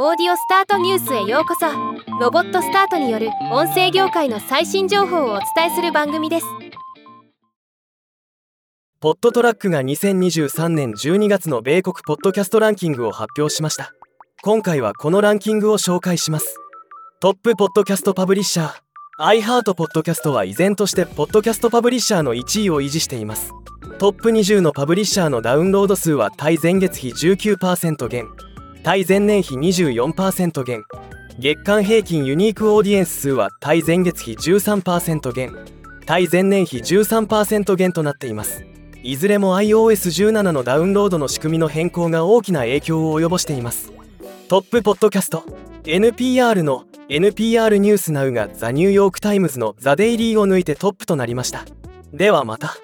オーディオスタートニュースへようこそ。ロボットスタートによる音声業界の最新情報をお伝えする番組です。ポットトラックが2023年12月の米国ポッドキャストランキングを発表しました。今回はこのランキングを紹介します。トップポッドキャストパブリッシャー。iHeart ポッドキャストは依然としてポッドキャストパブリッシャーの1位を維持しています。トップ20のパブリッシャーのダウンロード数は対前月比19%減。対前年比24%減。月間平均ユニークオーディエンス数は対前月比13%減。対前年比13%減となっています。いずれも iOS17 のダウンロードの仕組みの変更が大きな影響を及ぼしています。トップポッドキャスト。NPR の NPR ニュースナウがザ・ニューヨーク・タイムズのザ・デイリーを抜いてトップとなりました。ではまた。